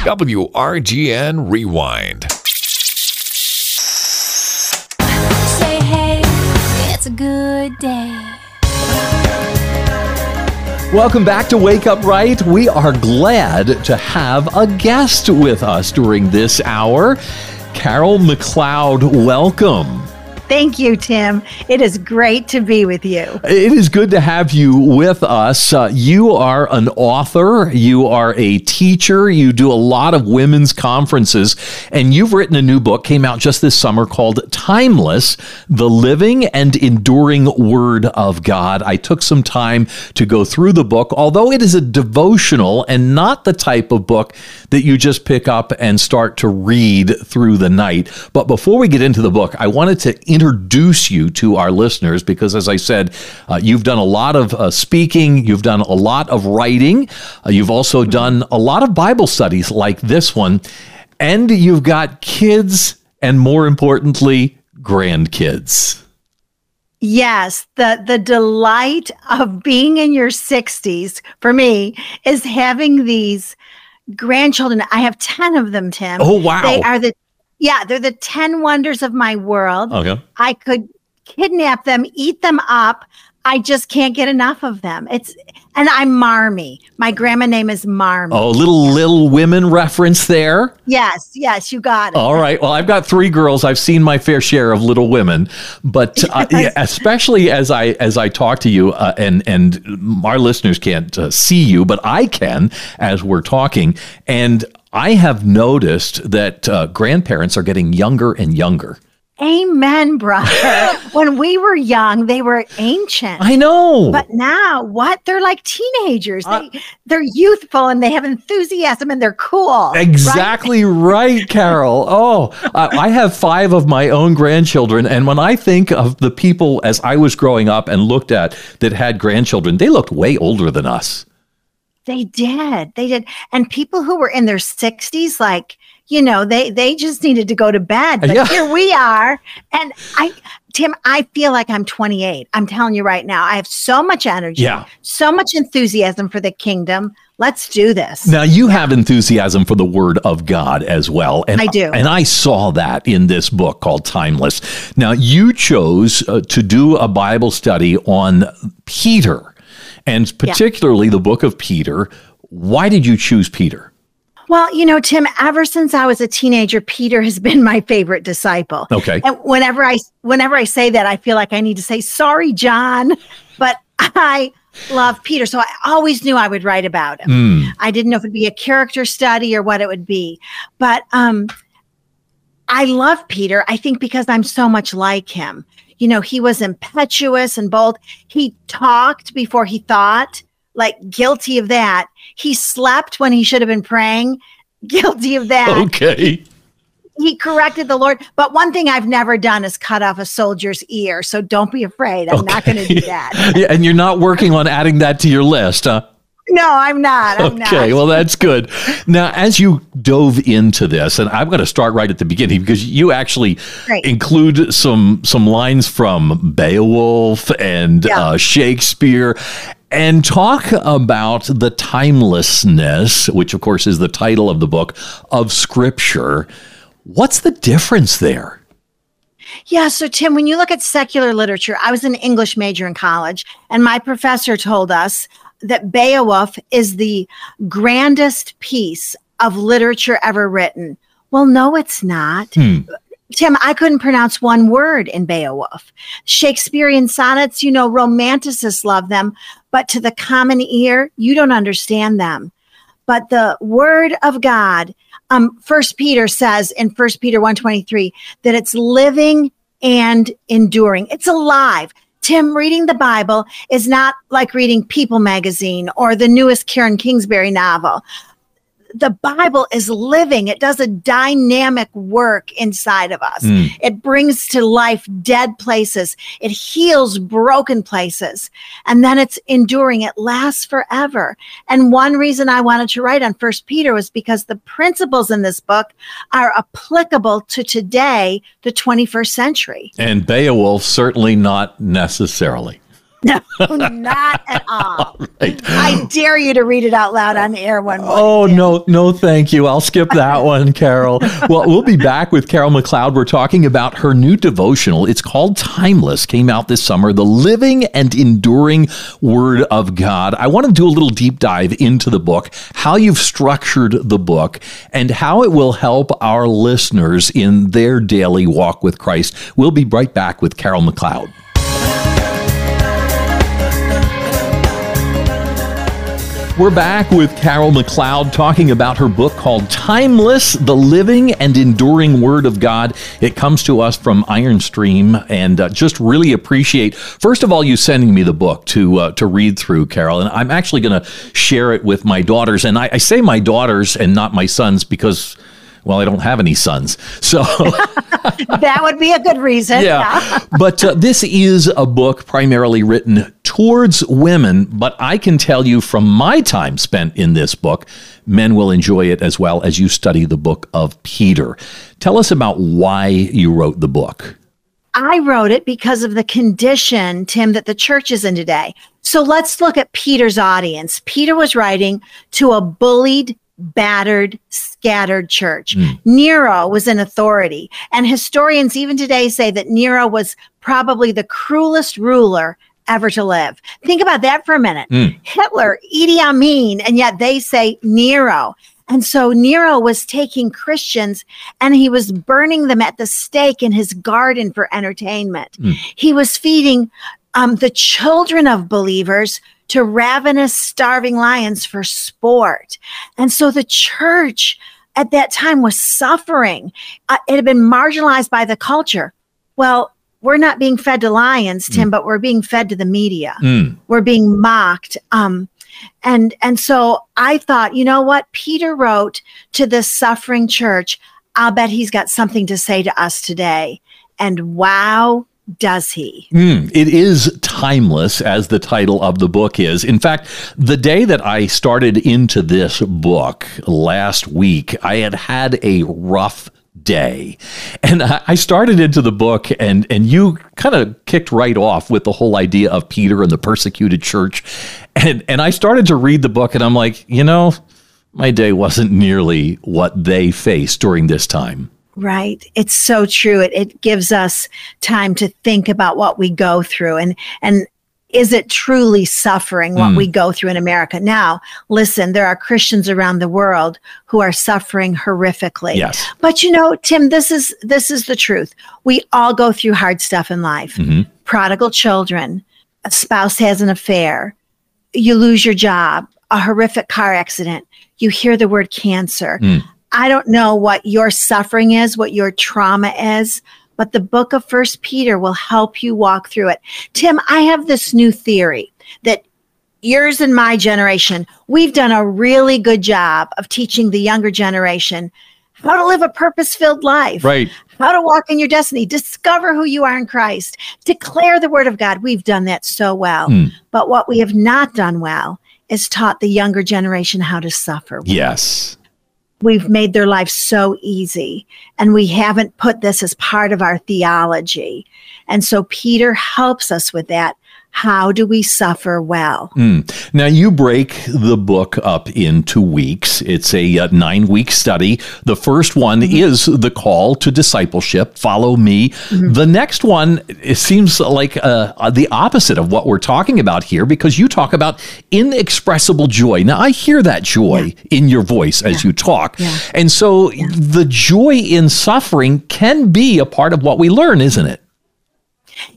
WRGN Rewind. Say hey, it's a good day. Welcome back to Wake Up Right. We are glad to have a guest with us during this hour. Carol McLeod, welcome. Thank you, Tim. It is great to be with you. It is good to have you with us. Uh, you are an author, you are a teacher, you do a lot of women's conferences, and you've written a new book, came out just this summer called Timeless The Living and Enduring Word of God. I took some time to go through the book, although it is a devotional and not the type of book that you just pick up and start to read through the night. But before we get into the book, I wanted to introduce you to our listeners because, as I said, uh, you've done a lot of uh, speaking, you've done a lot of writing, uh, you've also done a lot of Bible studies like this one, and you've got kids, and more importantly, grandkids. Yes, the the delight of being in your 60s for me is having these grandchildren. I have 10 of them, Tim. Oh, wow. They are the yeah, they're the 10 wonders of my world. Okay. I could kidnap them, eat them up. I just can't get enough of them. It's and I'm Marmy. My grandma name is Marmy. Oh, little little women reference there. Yes, yes, you got it. All right. Well, I've got three girls. I've seen my fair share of Little Women, but uh, yeah, especially as I as I talk to you, uh, and and our listeners can't uh, see you, but I can as we're talking, and I have noticed that uh, grandparents are getting younger and younger. Amen, brother. when we were young, they were ancient. I know. But now, what? They're like teenagers. They, they're youthful and they have enthusiasm and they're cool. right? Exactly right, Carol. Oh, I I have five of my own grandchildren. And when I think of the people as I was growing up and looked at that had grandchildren, they looked way older than us. They did. They did. And people who were in their 60s, like, you know, they they just needed to go to bed. But Yeah. here we are. And I Tim, I feel like I'm 28. I'm telling you right now. I have so much energy, Yeah. so much enthusiasm for the kingdom. Let's do this. Now you have enthusiasm for the word of God as well, and I do. And I saw that in this book called Timeless. Now you chose uh, to do a Bible study on Peter, and particularly the book of Peter. Why did you choose Peter? Well, you know, Tim, ever since I was a teenager, Peter has been my favorite disciple. Okay. And whenever I whenever I say that, I feel like I need to say sorry, John, but I love Peter, so I always knew I would write about him. Hmm. I didn't know if it'd be a character study or what it would be, but um, I love Peter. I think because I'm so much like him. You know, he was impetuous and bold. He talked before he thought, like guilty of that. He slept when he should have been praying, guilty of that. Okay. He corrected the Lord. But one thing I've never done is cut off a soldier's ear. So don't be afraid. I'm not going to do that. yeah, and you're not working on adding that to your list, huh? No, I'm not. I'm Okay, not. well, that's good. Now, as you dove into this, and I'm going to start right at the beginning because you actually Great. include some some lines from Beowulf and Yeah. uh, Shakespeare, and talk about the timelessness, which of course is the title of the book of Scripture. What's the difference there? Yeah. So, Tim, when you look at secular literature, I was an English major in college, and my professor told us that Beowulf is the grandest piece of literature ever written. Well, no, it's not. Tim, I couldn't pronounce one word in Beowulf. Shakespearean sonnets, you know, romanticists love them, but to the common ear, you don't understand them. But the word of God, um, First Peter says in First Peter 123 that it's living and enduring. It's alive. Tim, reading the Bible is not like reading People magazine or the newest Karen Kingsbury novel. The Bible is living. It does a dynamic work inside of us. Hmm. It brings to life dead places. It heals broken places. And then it's enduring. It lasts forever. And one reason I wanted to write on First Peter was because the principles in this book are applicable to today, the 21st century. And Beowulf certainly not necessarily. No, oh, not at all. Oh, right. I dare you to read it out loud on air one morning. Oh, no, no, thank you. I'll skip that one, Carol. Well, we'll be back with Carol McLeod. We're talking about her new devotional. It's called Timeless, came out this summer, the living and enduring Word of God. I want to do a little deep dive into the book, how you've structured the book, and how it will help our listeners in their daily walk with Christ. We'll be right back with Carol McLeod. We're back with Carol McLeod talking about her book called Timeless, the Living and Enduring Word of God. It comes to us from Iron Stream and uh, just really appreciate, first of all, you sending me the book to, uh, to read through, Carol. And I'm actually going to share it with my daughters. And I, I say my daughters and not my sons because well, I don't have any sons. So that would be a good reason. yeah. but uh, this is a book primarily written towards women, but I can tell you from my time spent in this book, men will enjoy it as well as you study the book of Peter. Tell us about why you wrote the book. I wrote it because of the condition, Tim, that the church is in today. So let's look at Peter's audience. Peter was writing to a bullied, battered, scattered church. Hmm. Nero was an authority. And historians even today say that Nero was probably the cruelest ruler ever to live. Think about that for a minute. Hmm. Hitler, Idi Amin, and yet they say Nero. And so Nero was taking Christians and he was burning them at the stake in his garden for entertainment. Hmm. He was feeding um, the children of believers to ravenous, starving lions for sport. And so the church at that time was suffering. Uh, it had been marginalized by the culture. Well, we're not being fed to lions, Tim, but we're being fed to the media. We're being mocked. Um, and and so I thought, you know what? Peter wrote to this suffering church. I'll bet he's got something to say to us today. And wow, does he? Mm, it is timeless, as the title of the book is. In fact, the day that I started into this book last week, I had had a rough day. And I started into the book and and you kind of kicked right off with the whole idea of Peter and the persecuted church. And and I started to read the book and I'm like, you know, my day wasn't nearly what they faced during this time. Right. It's so true. It, it gives us time to think about what we go through and, and is it truly suffering what hmm. we go through in America? Now, listen, there are Christians around the world who are suffering horrifically. Yes. But you know, Tim, this is this is the truth. We all go through hard stuff in life. Mm-hmm. Prodigal children, a spouse has an affair, you lose your job, a horrific car accident, you hear the word cancer. Hmm. I don't know what your suffering is, what your trauma is, but the book of First Peter will help you walk through it. Tim, I have this new theory that yours and my generation, we've done a really good job of teaching the younger generation how to live a purpose filled life Right. how to walk in your destiny, discover who you are in Christ, declare the word of God. We've done that so well. Hmm. But what we have not done well is taught the younger generation how to suffer. Yes. We've made their life so easy and we haven't put this as part of our theology. And so Peter helps us with that. How do we suffer well? Now, you break the book up into weeks. It's a uh, nine week study. The first one is the call to discipleship follow me. The next one, it seems like uh, the opposite of what we're talking about here because you talk about inexpressible joy. Now, I hear that joy in your voice as you talk. And so the joy in suffering can be a part of what we learn, isn't it?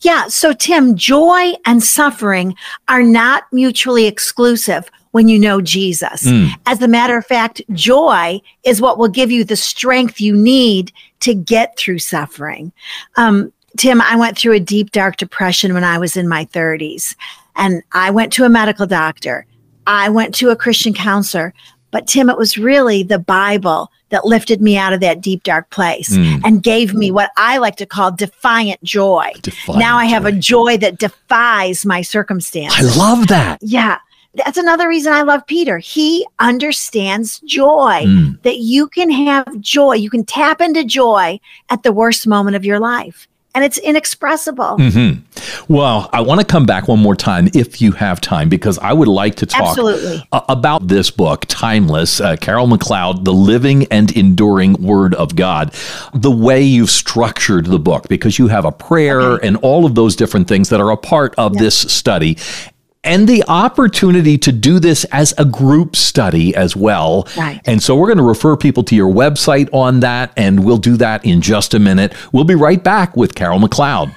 Yeah. So, Tim, joy and suffering are not mutually exclusive when you know Jesus. As a matter of fact, joy is what will give you the strength you need to get through suffering. Um, Tim, I went through a deep, dark depression when I was in my 30s, and I went to a medical doctor. I went to a Christian counselor. But Tim, it was really the Bible that lifted me out of that deep, dark place mm. and gave me what I like to call defiant joy. Defiant now I have a joy. joy that defies my circumstance. I love that. Yeah. That's another reason I love Peter. He understands joy, mm. that you can have joy. You can tap into joy at the worst moment of your life. And it's inexpressible. Mm-hmm. Well, I want to come back one more time if you have time, because I would like to talk Absolutely. a- about this book, Timeless, uh, Carol McLeod, The Living and Enduring Word of God. The way you've structured the book, because you have a prayer and all of those different things that are a part of this study. And the opportunity to do this as a group study as well. Right. And so we're going to refer people to your website on that, and we'll do that in just a minute. We'll be right back with Carol McLeod.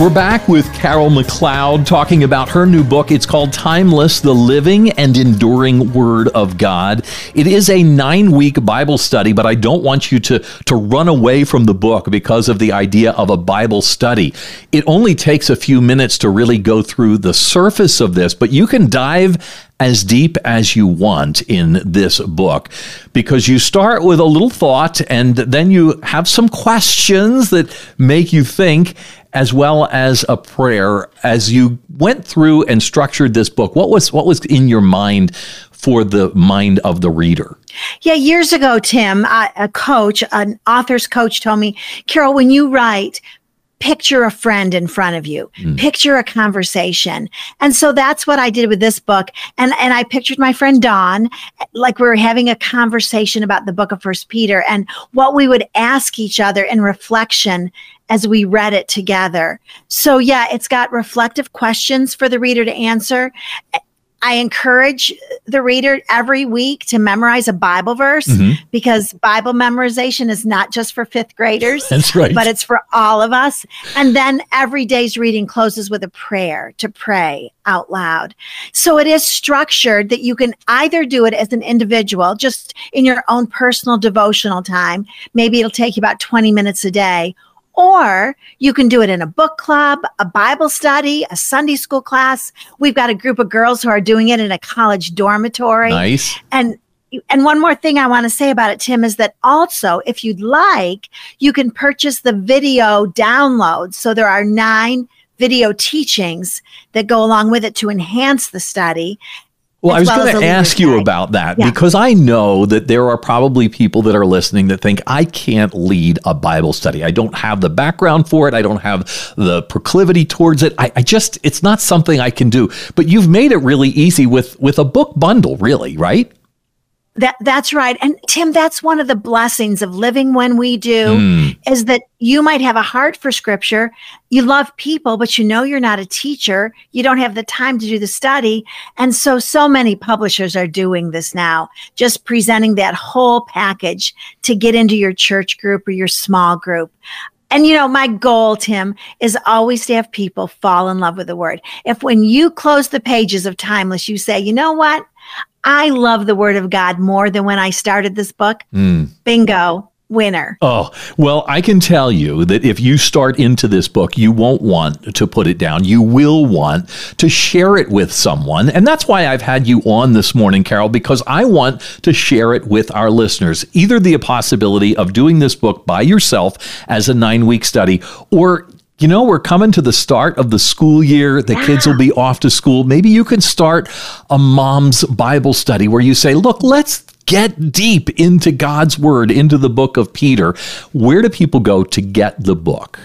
We're back with Carol McLeod talking about her new book. It's called Timeless The Living and Enduring Word of God. It is a nine week Bible study, but I don't want you to, to run away from the book because of the idea of a Bible study. It only takes a few minutes to really go through the surface of this, but you can dive as deep as you want in this book. Because you start with a little thought and then you have some questions that make you think as well as a prayer. As you went through and structured this book what was what was in your mind for the mind of the reader? Yeah, years ago, Tim, a coach, an author's coach told me, Carol, when you write, picture a friend in front of you, hmm. picture a conversation. And so that's what I did with this book. And, and I pictured my friend Dawn, like we were having a conversation about the book of First Peter and what we would ask each other in reflection as we read it together. So yeah, it's got reflective questions for the reader to answer. I encourage the reader every week to memorize a Bible verse mm-hmm. because Bible memorization is not just for fifth graders. That's right. But it's for all of us. And then every day's reading closes with a prayer to pray out loud. So it is structured that you can either do it as an individual, just in your own personal devotional time. Maybe it'll take you about 20 minutes a day. Or you can do it in a book club, a Bible study, a Sunday school class. We've got a group of girls who are doing it in a college dormitory. nice And and one more thing I want to say about it, Tim, is that also, if you'd like, you can purchase the video download. So there are nine video teachings that go along with it to enhance the study. Well, I was well going to ask you guide. about that Yeah. because I know that there are probably people that are listening that think I can't lead a Bible study. I don't have the background for it. I don't have the proclivity towards it. I, I just, it's not something I can do. But you've made it really easy with with a book bundle, really, right? That that's right. And Tim, that's one of the blessings of living when we do Hmm. is that you might have a heart for scripture. You love people, but you know you're not a teacher. You don't have the time to do the study. And so so many publishers are doing this now, just presenting that whole package to get into your church group or your small group. And you know, my goal, Tim, is always to have people fall in love with the word. If when you close the pages of Timeless, you say, you know what? I love the word of God more than when I started this book. Hmm. Bingo, winner. Oh, well, I can tell you that if you start into this book, you won't want to put it down. You will want to share it with someone. And that's why I've had you on this morning, Carol, because I want to share it with our listeners. Either the possibility of doing this book by yourself as a nine week study, or you know, we're coming to the start of the school year. The kids will be off to school. Maybe you can start a mom's Bible study where you say, look, let's get deep into God's word, into the book of Peter. Where do people go to get the book?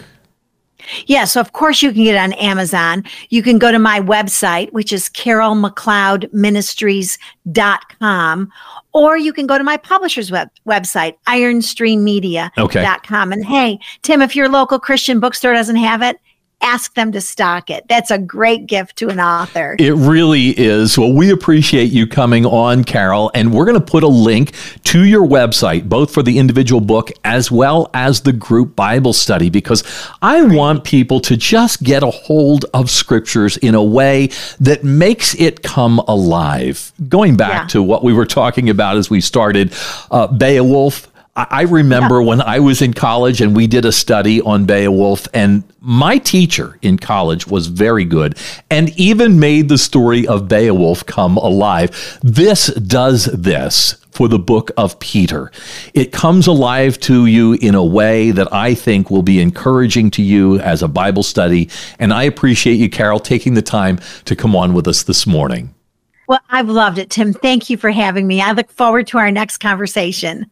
Yeah, so of course you can get on Amazon. You can go to my website, which is carolmcleodministries.com, or you can go to my publisher's web- website, ironstreammedia.com. And hey, Tim, if your local Christian bookstore doesn't have it, ask them to stock it. That's a great gift to an author. It really is. Well, we appreciate you coming on, Carol, and we're going to put a link to your website, both for the individual book as well as the group Bible study, because I want people to just get a hold of scriptures in a way that makes it come alive. Going back Yeah. to what we were talking about as we started, uh, Beowulf. I remember when I was in college and we did a study on Beowulf, and my teacher in college was very good and even made the story of Beowulf come alive. This does this for the book of Peter. It comes alive to you in a way that I think will be encouraging to you as a Bible study. And I appreciate you, Carol, taking the time to come on with us this morning. Well, I've loved it, Tim. Thank you for having me. I look forward to our next conversation.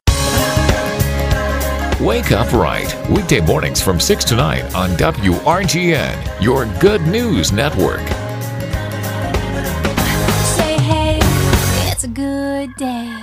Wake Up Right, weekday mornings from 6 to 9 on WRGN, your good news network. Say hey, it's a good day.